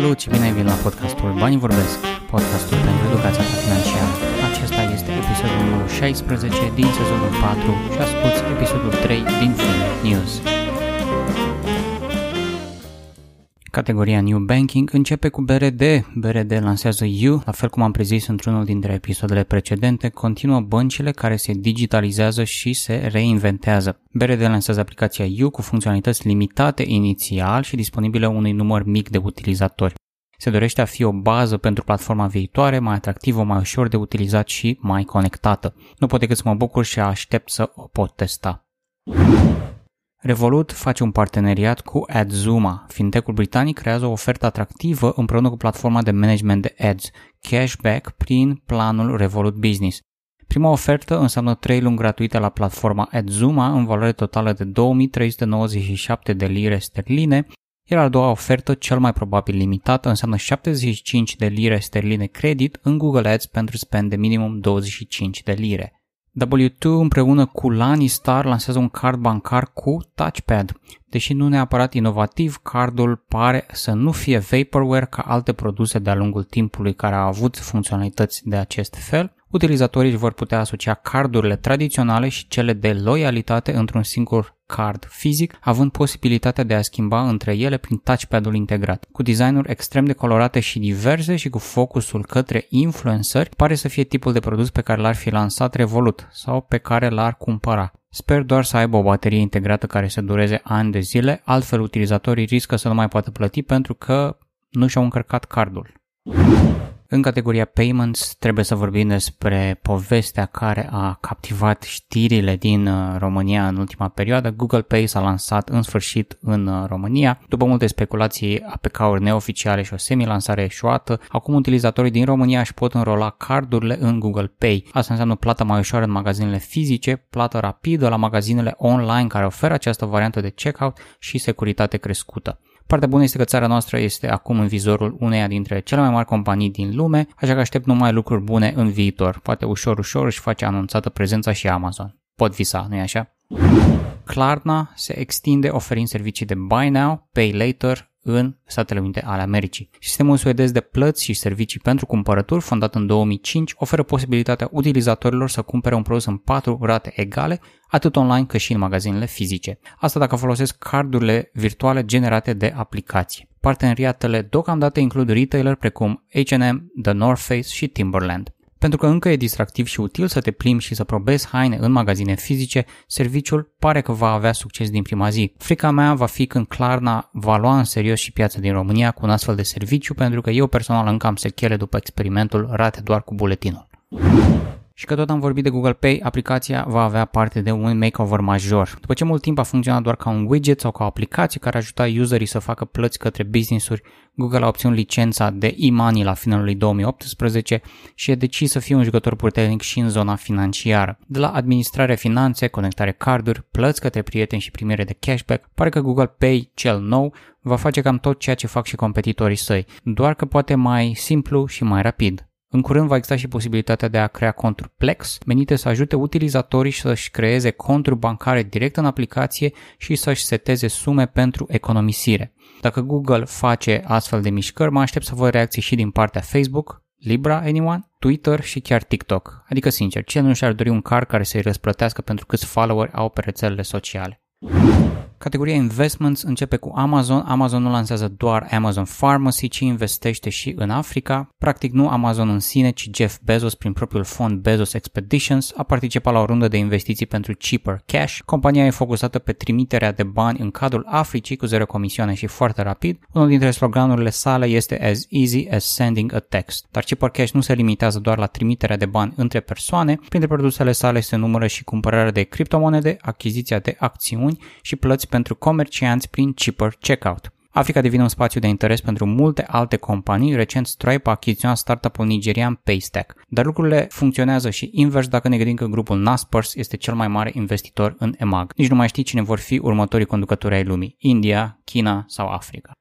Salut și bine ai venit la podcastul Banii Vorbesc, podcastul pentru educația financiară. Acesta este episodul numărul 16 din sezonul 4 și asculti episodul 3 din Film News. Categoria New Banking începe cu BRD. BRD lansează U, la fel cum am prezis într-unul dintre episoadele precedente, continuă băncile care se digitalizează și se reinventează. BRD lansează aplicația U cu funcționalități limitate inițial și disponibile unui număr mic de utilizatori. Se dorește a fi o bază pentru platforma viitoare, mai atractivă, mai ușor de utilizat și mai conectată. Nu pot decât să mă bucur și aștept să o pot testa. Revolut face un parteneriat cu Adzuma. Fintechul britanic creează o ofertă atractivă împreună cu platforma de management de ads, cashback prin planul Revolut Business. Prima ofertă înseamnă 3 luni gratuite la platforma Adzuma în valoare totală de 2397 de lire sterline, iar a doua ofertă, cel mai probabil limitată, înseamnă 75 de lire sterline credit în Google Ads pentru spend de minimum 25 de lire. W2 împreună cu Lani Star lansează un card bancar cu touchpad. Deși nu neapărat inovativ, cardul pare să nu fie vaporware ca alte produse de-a lungul timpului care au avut funcționalități de acest fel, utilizatorii vor putea asocia cardurile tradiționale și cele de loialitate într-un singur card fizic, având posibilitatea de a schimba între ele prin touchpad-ul integrat. Cu designuri extrem de colorate și diverse și cu focusul către influenceri, pare să fie tipul de produs pe care l-ar fi lansat Revolut sau pe care l-ar cumpăra. Sper doar să aibă o baterie integrată care să dureze ani de zile, altfel utilizatorii riscă să nu mai poată plăti pentru că nu și-au încărcat cardul. În categoria Payments trebuie să vorbim despre povestea care a captivat știrile din uh, România în ultima perioadă. Google Pay s-a lansat în sfârșit în uh, România. După multe speculații, APK-uri neoficiale și o semi-lansare eșuată, acum utilizatorii din România își pot înrola cardurile în Google Pay. Asta înseamnă plata mai ușoară în magazinele fizice, plată rapidă la magazinele online care oferă această variantă de checkout și securitate crescută. Partea bună este că țara noastră este acum în vizorul uneia dintre cele mai mari companii din lume, așa că aștept numai lucruri bune în viitor. Poate ușor, ușor își face anunțată prezența și Amazon. Pot visa, nu-i așa? Klarna se extinde oferind servicii de Buy Now, Pay Later în Statele Unite ale Americii. Sistemul suedez de plăți și servicii pentru cumpărături, fondat în 2005, oferă posibilitatea utilizatorilor să cumpere un produs în patru rate egale, atât online cât și în magazinele fizice. Asta dacă folosesc cardurile virtuale generate de aplicație. Parteneriatele deocamdată includ retailer precum H&M, The North Face și Timberland. Pentru că încă e distractiv și util să te plimbi și să probezi haine în magazine fizice, serviciul pare că va avea succes din prima zi. Frica mea va fi când Klarna va lua în serios și piața din România cu un astfel de serviciu, pentru că eu personal încă am sechele după experimentul rate doar cu buletinul. Și că tot am vorbit de Google Pay, aplicația va avea parte de un makeover major. După ce mult timp a funcționat doar ca un widget sau ca o aplicație care ajuta userii să facă plăți către business-uri, Google a obținut licența de e-money la finalul lui 2018 și a decis să fie un jucător puternic și în zona financiară. De la administrare finanțe, conectare carduri, plăți către prieteni și primire de cashback, pare că Google Pay, cel nou, va face cam tot ceea ce fac și competitorii săi, doar că poate mai simplu și mai rapid. În curând va exista și posibilitatea de a crea conturi Plex, menite să ajute utilizatorii să-și creeze conturi bancare direct în aplicație și să-și seteze sume pentru economisire. Dacă Google face astfel de mișcări, mă aștept să văd reacții și din partea Facebook, Libra, anyone? Twitter și chiar TikTok. Adică, sincer, cine nu și-ar dori un car care să-i răsplătească pentru câți followeri au pe rețelele sociale? Categoria Investments începe cu Amazon. Amazon nu lansează doar Amazon Pharmacy, ci investește și în Africa. Practic nu Amazon în sine, ci Jeff Bezos prin propriul fond Bezos Expeditions a participat la o rundă de investiții pentru Cheaper Cash. Compania e focusată pe trimiterea de bani în cadrul Africii cu zero comisioane și foarte rapid. Unul dintre sloganurile sale este as easy as sending a text. Dar Cheaper Cash nu se limitează doar la trimiterea de bani între persoane. Printre produsele sale se numără și cumpărarea de criptomonede, achiziția de acțiuni și plăți pentru comercianți prin Cheaper Checkout. Africa devine un spațiu de interes pentru multe alte companii. Recent Stripe a achiziționat startup-ul nigerian Paystack. Dar lucrurile funcționează și invers dacă ne gândim că grupul Naspers este cel mai mare investitor în EMAG. Nici nu mai știi cine vor fi următorii conducători ai lumii, India, China sau Africa.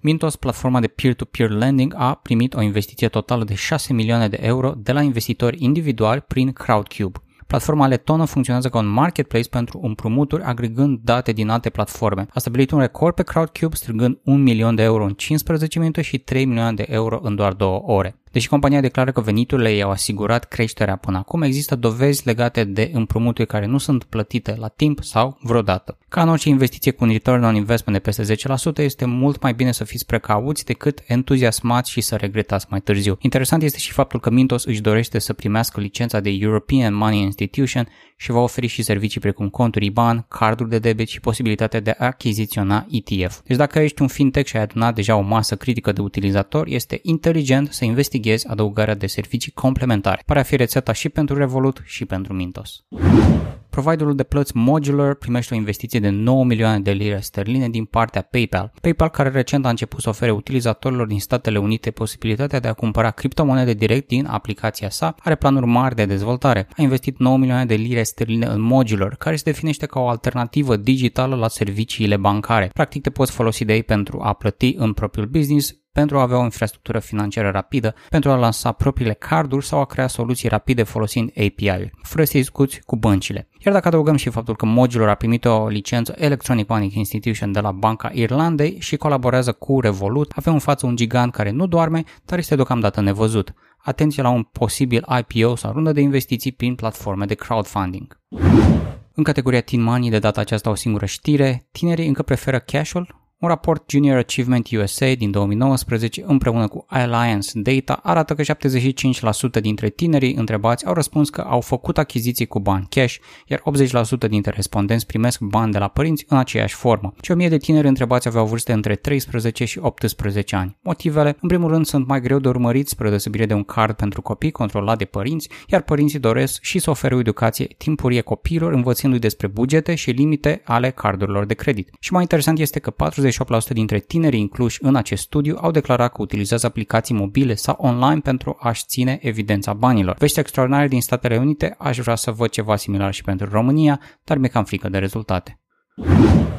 Mintos, platforma de peer-to-peer lending, a primit o investiție totală de 6 milioane de euro de la investitori individuali prin Crowdcube. Platforma letonă funcționează ca un marketplace pentru împrumuturi agregând date din alte platforme. A stabilit un record pe Crowdcube strângând 1 milion de euro în 15 minute și 3 milioane de euro în doar 2 ore. Deși compania declară că veniturile ei au asigurat creșterea până acum, există dovezi legate de împrumuturi care nu sunt plătite la timp sau vreodată. Ca în orice investiție cu un return on investment de peste 10%, este mult mai bine să fiți precauți decât entuziasmați și să regretați mai târziu. Interesant este și faptul că Mintos își dorește să primească licența de European Money Institution și va oferi și servicii precum conturi IBAN, carduri de debit și posibilitatea de a achiziționa ETF. Deci dacă ești un fintech și ai adunat deja o masă critică de utilizatori, este inteligent să investighezi adăugarea de servicii complementare. Pare a fi rețeta și pentru Revolut și pentru Mintos. Providerul de plăți Modular primește o investiție de 9 milioane de lire sterline din partea PayPal. PayPal, care recent a început să ofere utilizatorilor din Statele Unite posibilitatea de a cumpăra criptomonede direct din aplicația sa, are planuri mari de dezvoltare. A investit 9 milioane de lire sterline în Modular, care se definește ca o alternativă digitală la serviciile bancare. Practic te poți folosi de ei pentru a plăti în propriul business, pentru a avea o infrastructură financiară rapidă, pentru a lansa propriile carduri sau a crea soluții rapide folosind API-uri, fără să discuți cu băncile. Iar dacă adăugăm și faptul că Modular a primit o licență Electronic Money Institution de la Banca Irlandei și colaborează cu Revolut, avem în față un gigant care nu doarme, dar este deocamdată nevăzut. Atenție la un posibil IPO sau rundă de investiții prin platforme de crowdfunding. În categoria Teen Money, de data aceasta o singură știre, tinerii încă preferă cash-ul un raport Junior Achievement USA din 2019 împreună cu Alliance Data arată că 75% dintre tinerii întrebați au răspuns că au făcut achiziții cu bani cash, iar 80% dintre respondenți primesc bani de la părinți în aceeași formă. Și 1000 de tineri întrebați aveau vârste între 13 și 18 ani. Motivele, în primul rând, sunt mai greu de urmărit spre deosebire de un card pentru copii controlat de părinți, iar părinții doresc și să ofere o educație timpurie copiilor învățându-i despre bugete și limite ale cardurilor de credit. Și mai interesant este că 48% dintre tinerii incluși în acest studiu au declarat că utilizează aplicații mobile sau online pentru a-și ține evidența banilor. Vești extraordinare din Statele Unite, aș vrea să văd ceva similar și pentru România, dar mi-e cam frică de rezultate.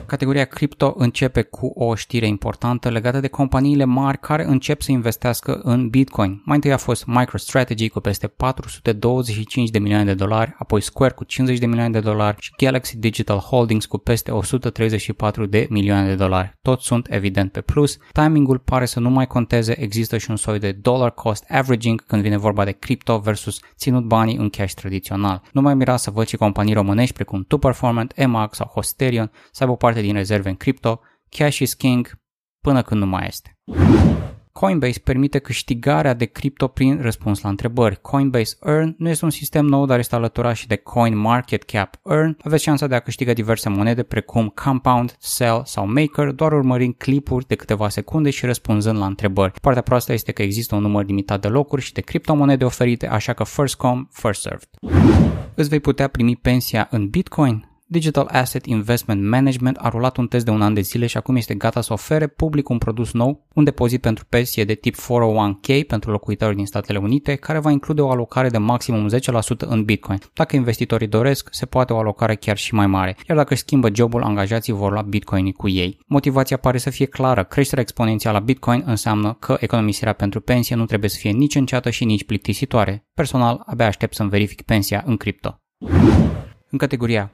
Categoria cripto începe cu o știre importantă legată de companiile mari care încep să investească în Bitcoin. Mai întâi a fost MicroStrategy cu peste 425 de milioane de dolari, apoi Square cu 50 de milioane de dolari și Galaxy Digital Holdings cu peste 134 de milioane de dolari. Toți sunt evident pe plus. Timingul pare să nu mai conteze, există și un soi de dollar cost averaging când vine vorba de cripto versus ținut banii în cash tradițional. Nu mai mira să văd și companii românești precum Tu Performant, Emac sau Hosterion să aibă o parte din rezerve în cripto, cash is king până când nu mai este. Coinbase permite câștigarea de cripto prin răspuns la întrebări. Coinbase Earn nu este un sistem nou, dar este alăturat și de Coin Market Cap Earn. Aveți șansa de a câștiga diverse monede precum Compound, Sell sau Maker, doar urmărind clipuri de câteva secunde și răspunzând la întrebări. Partea proastă este că există un număr limitat de locuri și de criptomonede oferite, așa că first come, first served. Îți vei putea primi pensia în Bitcoin? Digital Asset Investment Management a rulat un test de un an de zile și acum este gata să ofere public un produs nou, un depozit pentru pensie de tip 401k pentru locuitori din Statele Unite, care va include o alocare de maximum 10% în Bitcoin. Dacă investitorii doresc, se poate o alocare chiar și mai mare, iar dacă își schimbă jobul, angajații vor lua Bitcoinii cu ei. Motivația pare să fie clară, creșterea exponențială a Bitcoin înseamnă că economisirea pentru pensie nu trebuie să fie nici înceată și nici plictisitoare. Personal, abia aștept să-mi verific pensia în cripto. În categoria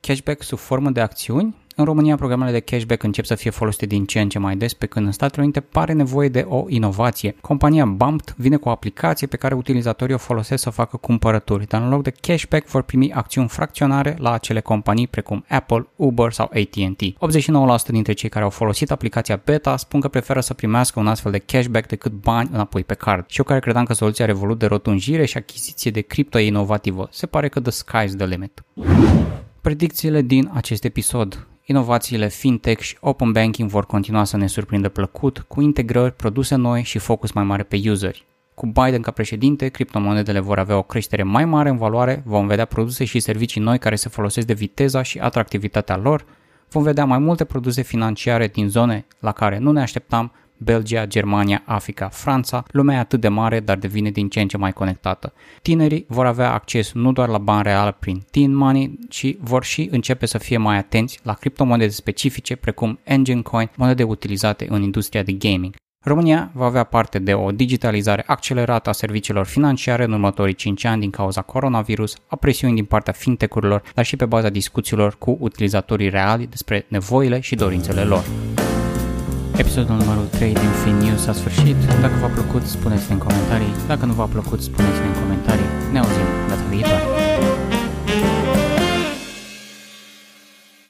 cashback sub formă de acțiuni, în România, programele de cashback încep să fie folosite din ce în ce mai des, pe când în Statele Unite pare nevoie de o inovație. Compania Bumped vine cu o aplicație pe care utilizatorii o folosesc să facă cumpărături, dar în loc de cashback vor primi acțiuni fracționare la acele companii precum Apple, Uber sau AT&T. 89% dintre cei care au folosit aplicația beta spun că preferă să primească un astfel de cashback decât bani înapoi pe card. Și eu care credeam că soluția Revolut de rotunjire și achiziție de cripto e inovativă. Se pare că the sky's the limit. Predicțiile din acest episod. Inovațiile fintech și open banking vor continua să ne surprindă plăcut, cu integrări, produse noi și focus mai mare pe useri. Cu Biden ca președinte, criptomonedele vor avea o creștere mai mare în valoare, vom vedea produse și servicii noi care se folosesc de viteza și atractivitatea lor, vom vedea mai multe produse financiare din zone la care nu ne așteptam, Belgia, Germania, Africa, Franța, lumea e atât de mare, dar devine din ce în ce mai conectată. Tinerii vor avea acces nu doar la bani real prin Teen Money, ci vor și începe să fie mai atenți la criptomonede specifice precum Engine Coin, monede utilizate în industria de gaming. România va avea parte de o digitalizare accelerată a serviciilor financiare în următorii 5 ani din cauza coronavirus, a presiuni din partea fintech-urilor, dar și pe baza discuțiilor cu utilizatorii reali despre nevoile și dorințele lor. Episodul numărul 3 din Fin News a sfârșit. Dacă v-a plăcut, spuneți-ne în comentarii. Dacă nu v-a plăcut, spuneți-ne în comentarii. Ne auzim data viitoare.